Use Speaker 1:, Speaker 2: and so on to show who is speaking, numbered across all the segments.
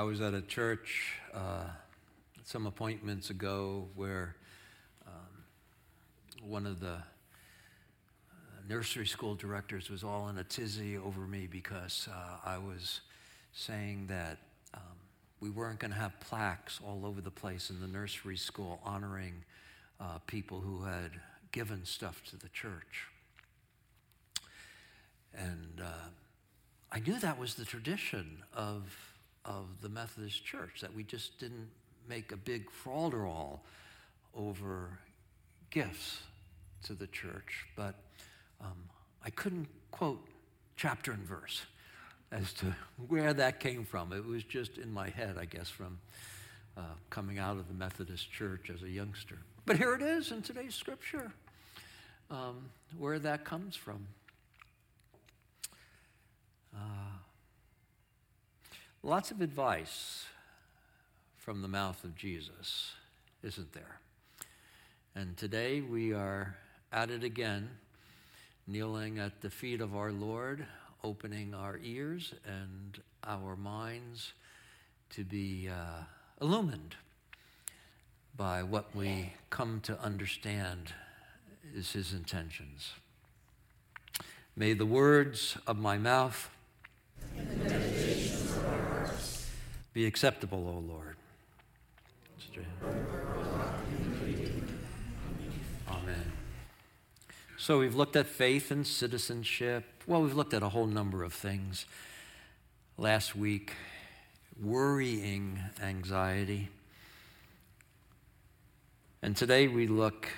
Speaker 1: I was at a church uh, some appointments ago where um, one of the uh, nursery school directors was all in a tizzy over me because uh, I was saying that um, we weren't going to have plaques all over the place in the nursery school honoring uh, people who had given stuff to the church. And uh, I knew that was the tradition of, of the Methodist Church, that we just didn't make a big frauderall over gifts to the church. But um, I couldn't quote chapter and verse as to where that came from. It was just in my head, I guess, from uh, coming out of the Methodist Church as a youngster. But here it is in today's scripture, um, where that comes from. Lots of advice from the mouth of Jesus, isn't there? And today we are at it again, kneeling at the feet of our Lord, opening our ears and our minds to be uh, illumined by what we come to understand is his intentions. May the words of my mouth be acceptable, O Lord. Amen. So we've looked at faith and citizenship. Well, we've looked at a whole number of things. Last week, worrying anxiety. And today we look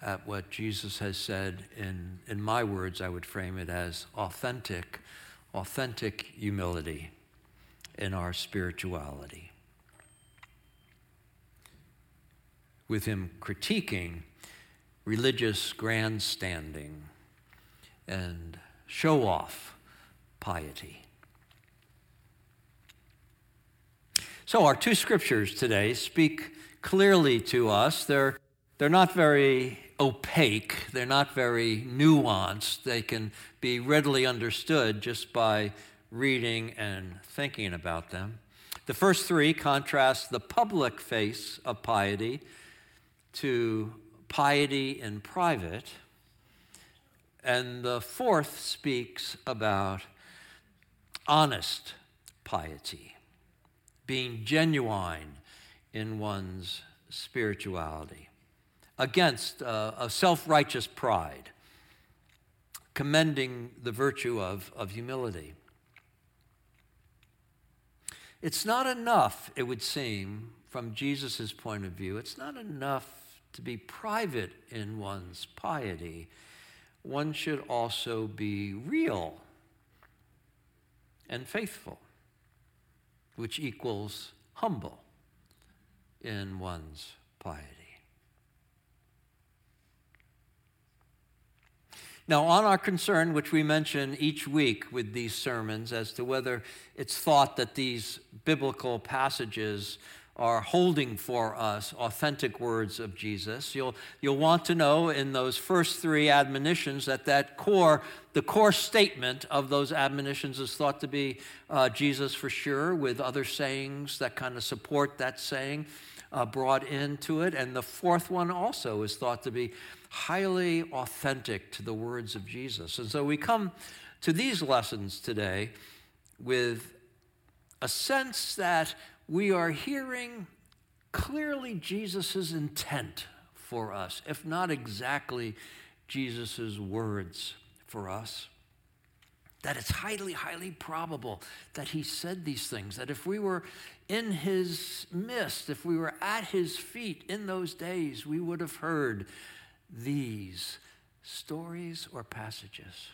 Speaker 1: at what Jesus has said in, in my words, I would frame it as authentic authentic humility in our spirituality. With him critiquing religious grandstanding and show off piety. So, our two scriptures today speak clearly to us. They're, they're not very opaque, they're not very nuanced. They can be readily understood just by reading and thinking about them. The first three contrast the public face of piety to piety in private. And the fourth speaks about honest piety, being genuine in one's spirituality against uh, a self righteous pride, commending the virtue of, of humility. It's not enough, it would seem, from Jesus' point of view, it's not enough to be private in one's piety. One should also be real and faithful, which equals humble in one's piety. Now, on our concern, which we mention each week with these sermons, as to whether it's thought that these biblical passages are holding for us authentic words of Jesus. You'll, you'll want to know in those first three admonitions that that core, the core statement of those admonitions is thought to be uh, Jesus for sure, with other sayings that kind of support that saying uh, brought into it. And the fourth one also is thought to be highly authentic to the words of Jesus. And so we come to these lessons today with a sense that we are hearing clearly Jesus' intent for us, if not exactly Jesus' words for us. That it's highly, highly probable that he said these things, that if we were in his midst, if we were at his feet in those days, we would have heard these stories or passages,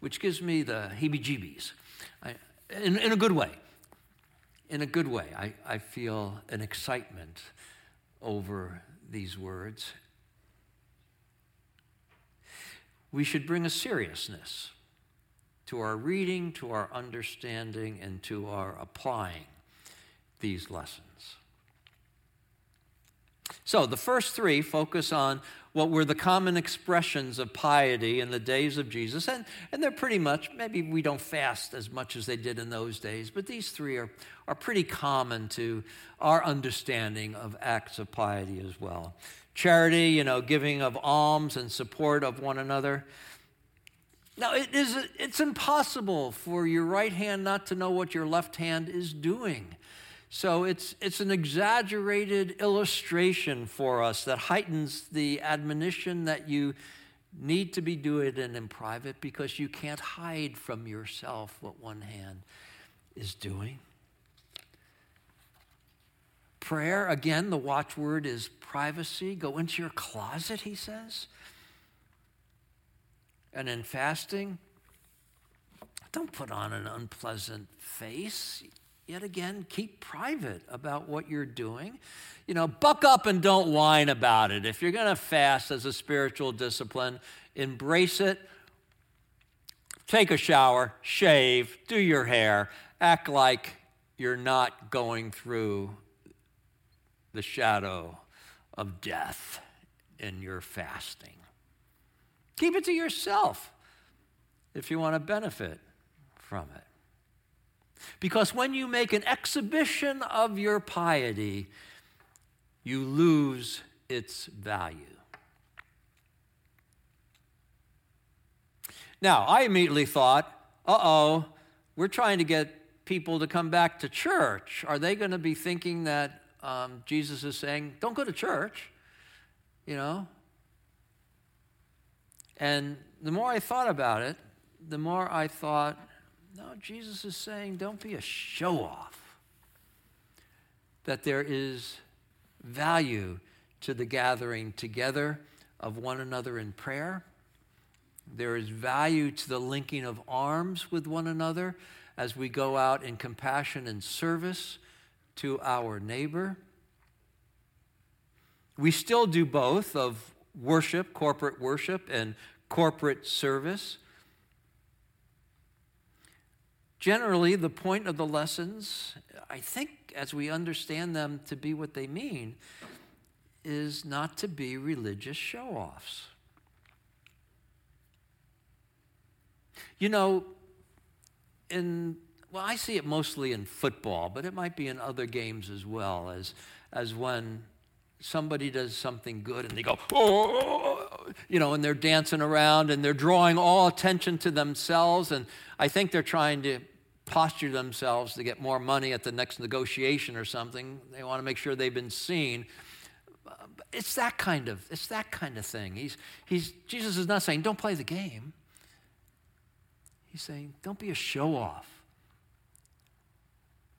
Speaker 1: which gives me the heebie jeebies in, in a good way. In a good way. I, I feel an excitement over these words. We should bring a seriousness to our reading, to our understanding, and to our applying these lessons. So the first three focus on what were the common expressions of piety in the days of Jesus. And, and they're pretty much, maybe we don't fast as much as they did in those days, but these three are, are pretty common to our understanding of acts of piety as well. Charity, you know, giving of alms and support of one another. Now, it is, it's impossible for your right hand not to know what your left hand is doing. So it's, it's an exaggerated illustration for us that heightens the admonition that you need to be doing it in private because you can't hide from yourself what one hand is doing. Prayer, again, the watchword is privacy. Go into your closet, he says. And in fasting, don't put on an unpleasant face yet again, keep private about what you're doing. You know, buck up and don't whine about it. If you're going to fast as a spiritual discipline, embrace it. Take a shower, shave, do your hair, act like you're not going through the shadow of death in your fasting. Keep it to yourself if you want to benefit from it. Because when you make an exhibition of your piety, you lose its value. Now, I immediately thought, uh oh, we're trying to get people to come back to church. Are they going to be thinking that um, Jesus is saying, don't go to church? You know? And the more I thought about it, the more I thought, no, Jesus is saying, don't be a show off. That there is value to the gathering together of one another in prayer. There is value to the linking of arms with one another as we go out in compassion and service to our neighbor. We still do both of worship, corporate worship, and corporate service. Generally, the point of the lessons, I think, as we understand them to be what they mean, is not to be religious show offs. You know, in, well, I see it mostly in football, but it might be in other games as well, as, as when somebody does something good and they go, oh, you know, and they're dancing around and they're drawing all attention to themselves. And I think they're trying to posture themselves to get more money at the next negotiation or something. They want to make sure they've been seen. It's that kind of, it's that kind of thing. He's, he's, Jesus is not saying, don't play the game. He's saying, don't be a show off.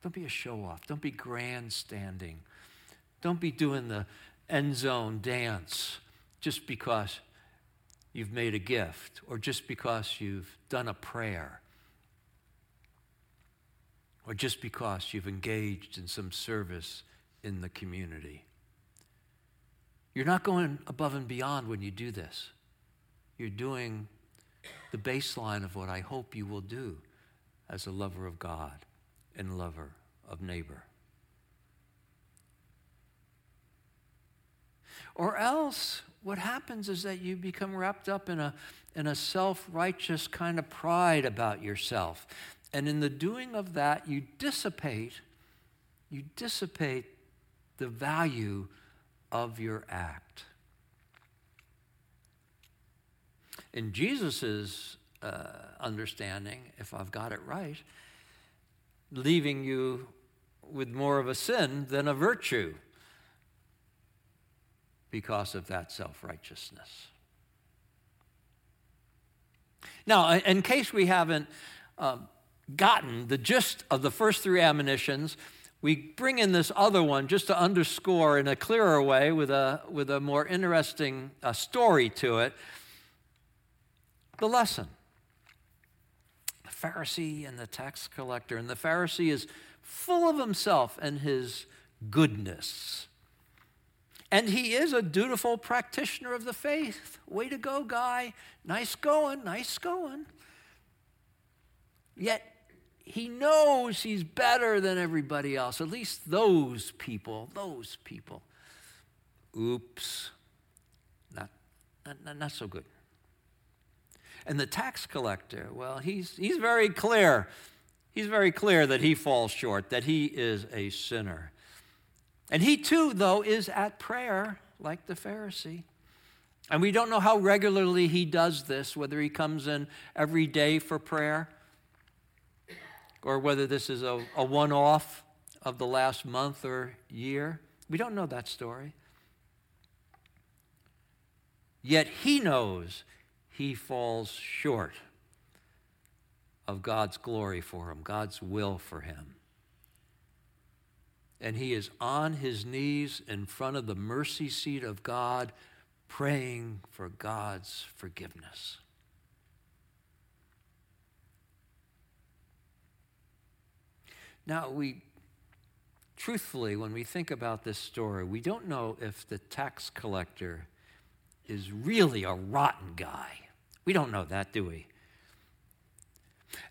Speaker 1: Don't be a show off. Don't be grandstanding. Don't be doing the end zone dance just because you've made a gift or just because you've done a prayer or just because you've engaged in some service in the community. You're not going above and beyond when you do this. You're doing the baseline of what I hope you will do as a lover of God and lover of neighbor. Or else, what happens is that you become wrapped up in a, in a self righteous kind of pride about yourself. And in the doing of that, you dissipate, you dissipate the value of your act. In Jesus' uh, understanding, if I've got it right, leaving you with more of a sin than a virtue because of that self righteousness. Now, in case we haven't um, gotten the gist of the first three admonitions, we bring in this other one just to underscore in a clearer way with a, with a more interesting uh, story to it the lesson. The Pharisee and the tax collector. And the Pharisee is full of himself and his goodness. And he is a dutiful practitioner of the faith. Way to go, guy. Nice going, nice going. Yet he knows he's better than everybody else, at least those people, those people. oops, not, not, not so good. And the tax collector, well, he's, he's very clear. He's very clear that he falls short, that he is a sinner. And he too, though, is at prayer like the Pharisee. And we don't know how regularly he does this, whether he comes in every day for prayer or whether this is a, a one off of the last month or year. We don't know that story. Yet he knows he falls short of God's glory for him, God's will for him. And he is on his knees in front of the mercy seat of God, praying for God's forgiveness. Now, we truthfully, when we think about this story, we don't know if the tax collector is really a rotten guy. We don't know that, do we?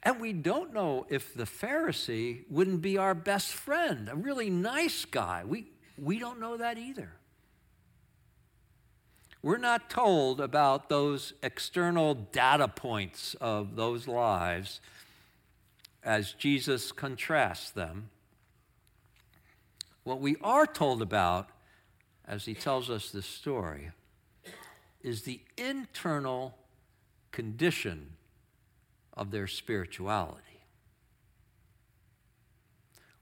Speaker 1: And we don't know if the Pharisee wouldn't be our best friend, a really nice guy. We, we don't know that either. We're not told about those external data points of those lives as Jesus contrasts them. What we are told about, as he tells us this story, is the internal condition of their spirituality.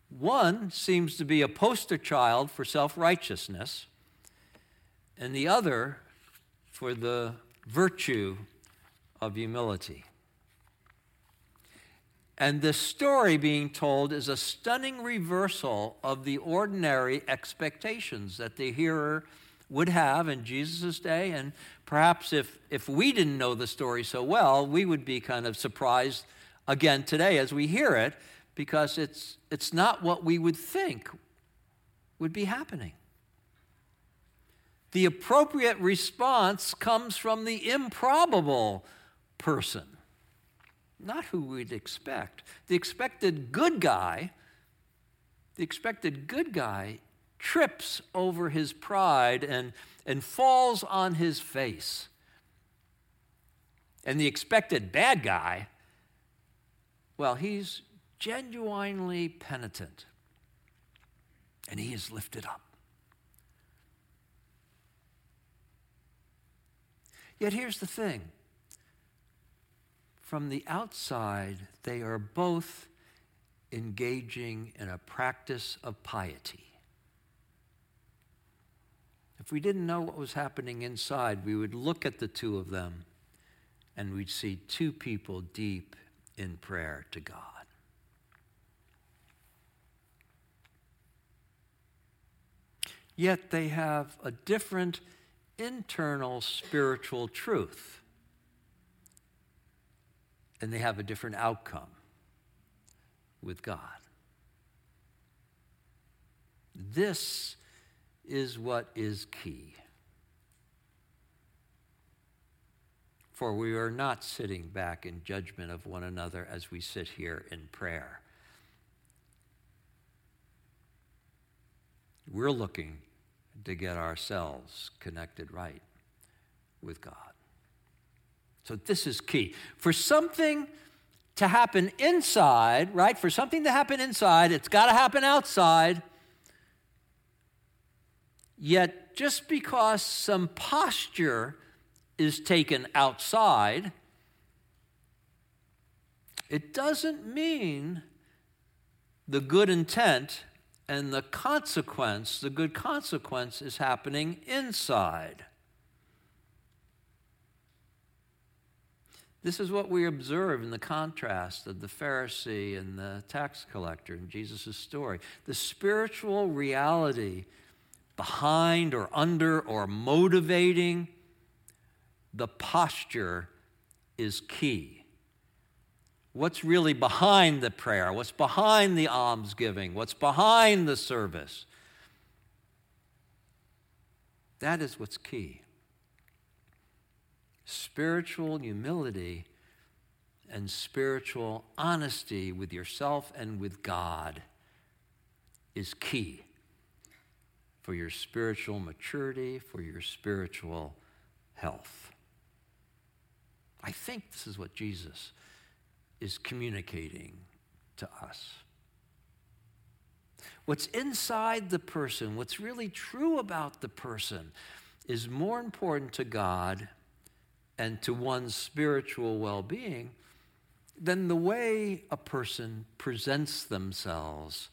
Speaker 1: One seems to be a poster child for self righteousness, and the other for the virtue of humility. And this story being told is a stunning reversal of the ordinary expectations that the hearer would have in Jesus' day. And perhaps if, if we didn't know the story so well, we would be kind of surprised again today as we hear it, because it's, it's not what we would think would be happening. The appropriate response comes from the improbable person, not who we'd expect. The expected good guy, the expected good guy trips over his pride and, and falls on his face. And the expected bad guy, well, he's genuinely penitent and he is lifted up. Yet here's the thing from the outside, they are both engaging in a practice of piety. If we didn't know what was happening inside, we would look at the two of them and we'd see two people deep in prayer to God. Yet they have a different internal spiritual truth, and they have a different outcome with God. This is what is key. For we are not sitting back in judgment of one another as we sit here in prayer. We're looking to get ourselves connected right with God. So, this is key. For something to happen inside, right? For something to happen inside, it's got to happen outside. Yet, just because some posture is taken outside, it doesn't mean the good intent and the consequence, the good consequence, is happening inside. This is what we observe in the contrast of the Pharisee and the tax collector in Jesus' story. The spiritual reality behind or under or motivating, the posture is key. What's really behind the prayer? What's behind the almsgiving? What's behind the service? That is what's key. Spiritual humility and spiritual honesty with yourself and with God is key for your spiritual maturity, for your spiritual health. I think this is what Jesus is communicating to us. What's inside the person, what's really true about the person, is more important to God and to one's spiritual well being than the way a person presents themselves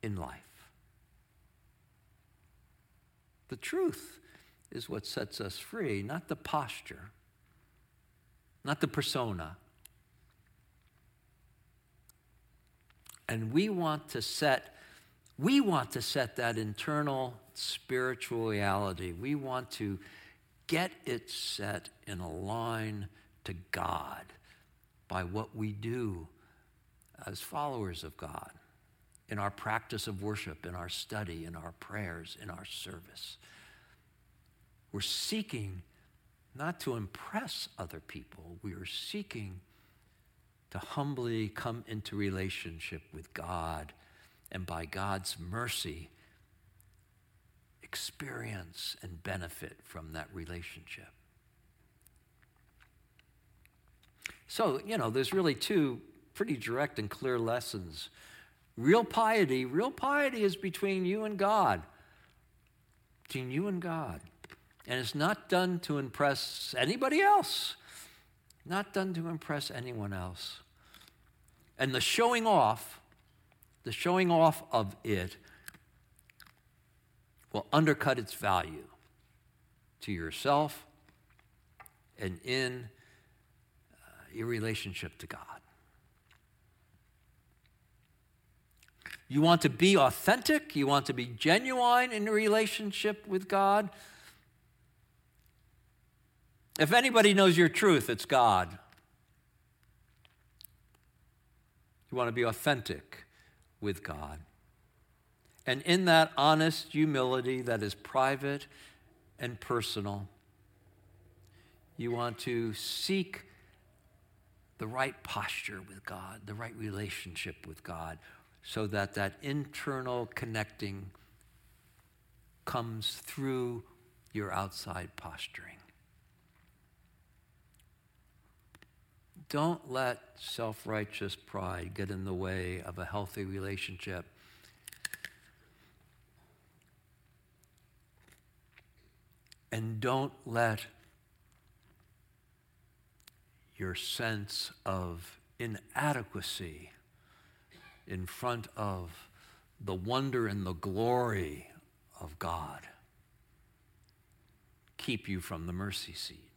Speaker 1: in life. The truth is what sets us free, not the posture, not the persona. And we want to set we want to set that internal spiritual reality. We want to get it set in a line to God by what we do as followers of God in our practice of worship, in our study, in our prayers, in our service. We're seeking not to impress other people, we are seeking to humbly come into relationship with God and by God's mercy experience and benefit from that relationship. So, you know, there's really two pretty direct and clear lessons Real piety, real piety is between you and God. Between you and God. And it's not done to impress anybody else, not done to impress anyone else. And the showing off, the showing off of it will undercut its value to yourself and in uh, your relationship to God. You want to be authentic, you want to be genuine in relationship with God. If anybody knows your truth, it's God. You want to be authentic with God. And in that honest humility that is private and personal, you want to seek the right posture with God, the right relationship with God, so that that internal connecting comes through your outside posturing. Don't let self righteous pride get in the way of a healthy relationship. And don't let your sense of inadequacy in front of the wonder and the glory of God keep you from the mercy seat.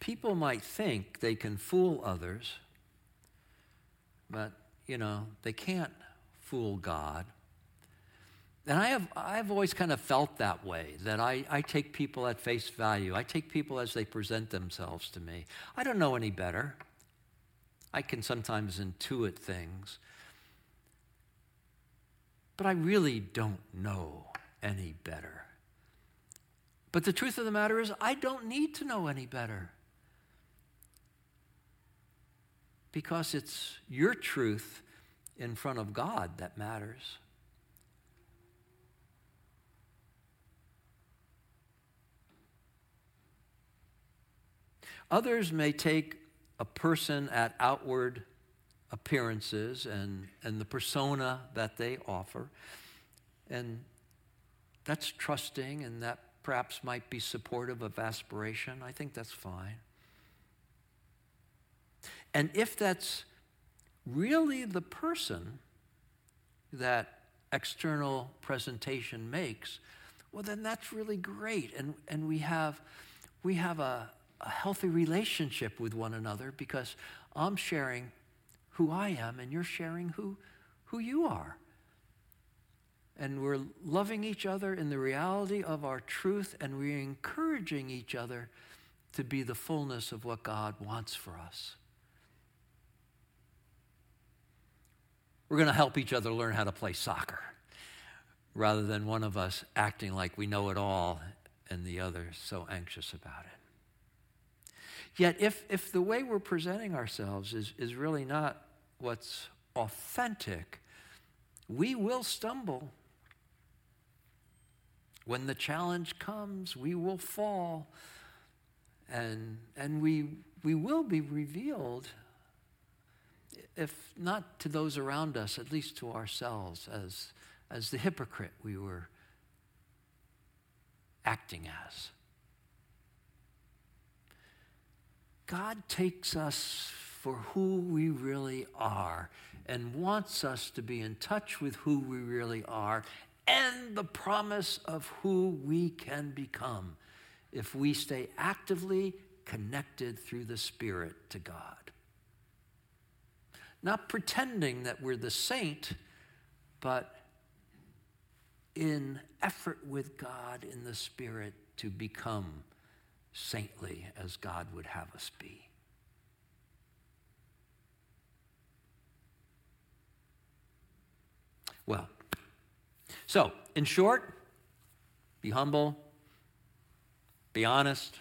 Speaker 1: People might think they can fool others, but, you know, they can't fool God. And I have, I've always kind of felt that way, that I, I take people at face value. I take people as they present themselves to me. I don't know any better. I can sometimes intuit things. But I really don't know any better. But the truth of the matter is, I don't need to know any better. Because it's your truth in front of God that matters. Others may take a person at outward appearances and, and the persona that they offer, and that's trusting and that perhaps might be supportive of aspiration. I think that's fine. And if that's really the person that external presentation makes, well, then that's really great. And, and we have, we have a, a healthy relationship with one another because I'm sharing who I am and you're sharing who, who you are. And we're loving each other in the reality of our truth and we're encouraging each other to be the fullness of what God wants for us. We're going to help each other learn how to play soccer rather than one of us acting like we know it all and the other so anxious about it. Yet, if, if the way we're presenting ourselves is, is really not what's authentic, we will stumble. When the challenge comes, we will fall. And, and we, we will be revealed, if not to those around us, at least to ourselves, as, as the hypocrite we were acting as. God takes us for who we really are and wants us to be in touch with who we really are and the promise of who we can become if we stay actively connected through the Spirit to God. Not pretending that we're the saint, but in effort with God in the Spirit to become saintly as God would have us be. Well, so in short, be humble, be honest,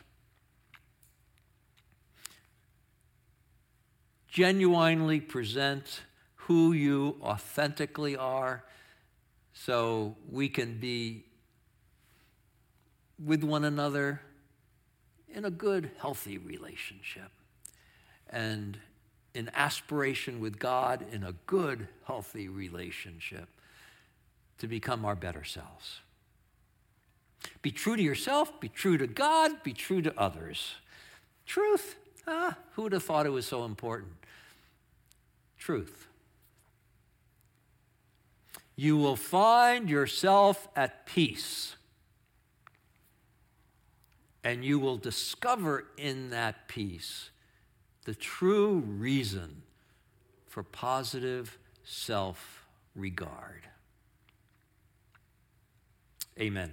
Speaker 1: genuinely present who you authentically are so we can be with one another in a good, healthy relationship. And in aspiration with God in a good, healthy relationship to become our better selves. Be true to yourself, be true to God, be true to others. Truth, ah, who would have thought it was so important? Truth. You will find yourself at peace and you will discover in that peace the true reason for positive self regard. Amen.